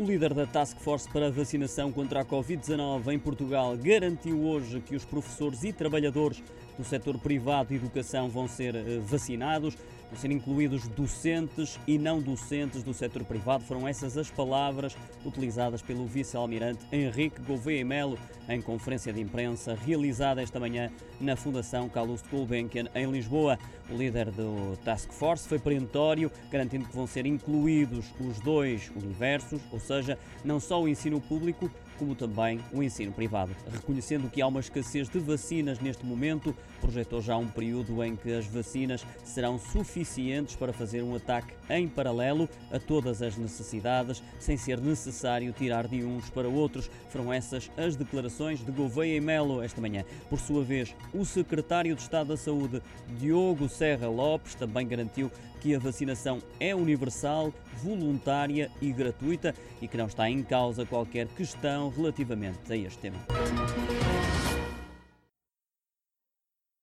O líder da Task Force para a vacinação contra a Covid-19 em Portugal garantiu hoje que os professores e trabalhadores do setor privado de educação vão ser eh, vacinados, vão ser incluídos docentes e não docentes do setor privado. Foram essas as palavras utilizadas pelo vice-almirante Henrique Gouveia Melo em conferência de imprensa realizada esta manhã na Fundação Calouste Gulbenkian em Lisboa. O líder do Task Force foi perentório, garantindo que vão ser incluídos os dois universos, ou seja, não só o ensino público, como também o ensino privado. Reconhecendo que há uma escassez de vacinas neste momento, projetou já um período em que as vacinas serão suficientes para fazer um ataque em paralelo a todas as necessidades, sem ser necessário tirar de uns para outros. Foram essas as declarações de Gouveia e Melo esta manhã. Por sua vez, o secretário de Estado da Saúde, Diogo Serra Lopes, também garantiu que a vacinação é universal, voluntária e gratuita e que não está em causa qualquer questão relativamente a este tema.